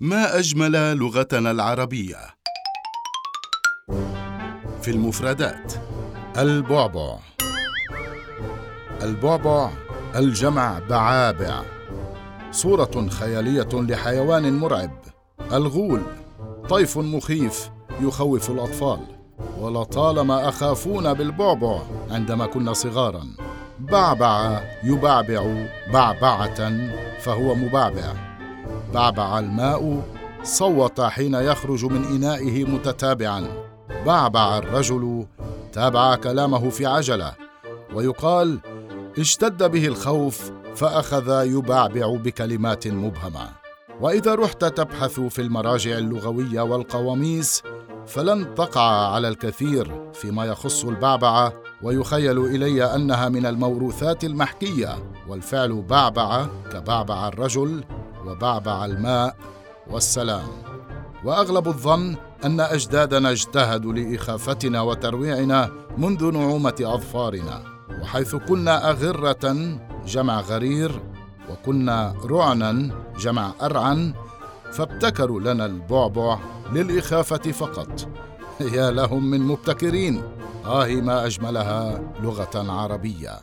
ما أجمل لغتنا العربية؟ في المفردات البعبع. البعبع الجمع بعابع. صورة خيالية لحيوان مرعب. الغول طيف مخيف يخوف الأطفال. ولطالما أخافونا بالبعبع عندما كنا صغارا. بعبع يبعبع بعبعة فهو مبعبع. بعبع الماء صوت حين يخرج من إنائه متتابعا. بعبع الرجل تابع كلامه في عجلة ويقال اشتد به الخوف فأخذ يبعبع بكلمات مبهمة وإذا رحت تبحث في المراجع اللغوية والقواميس فلن تقع على الكثير فيما يخص البعبعه ويخيل إلي أنها من الموروثات المحكية. والفعل بعبع كبعبع الرجل وبعبع الماء والسلام. وأغلب الظن أن أجدادنا اجتهدوا لإخافتنا وترويعنا منذ نعومة أظفارنا. وحيث كنا أغرة جمع غرير وكنا رعنا جمع أرعن فابتكروا لنا البعبع للإخافة فقط. يا لهم من مبتكرين. آه ما أجملها لغة عربية.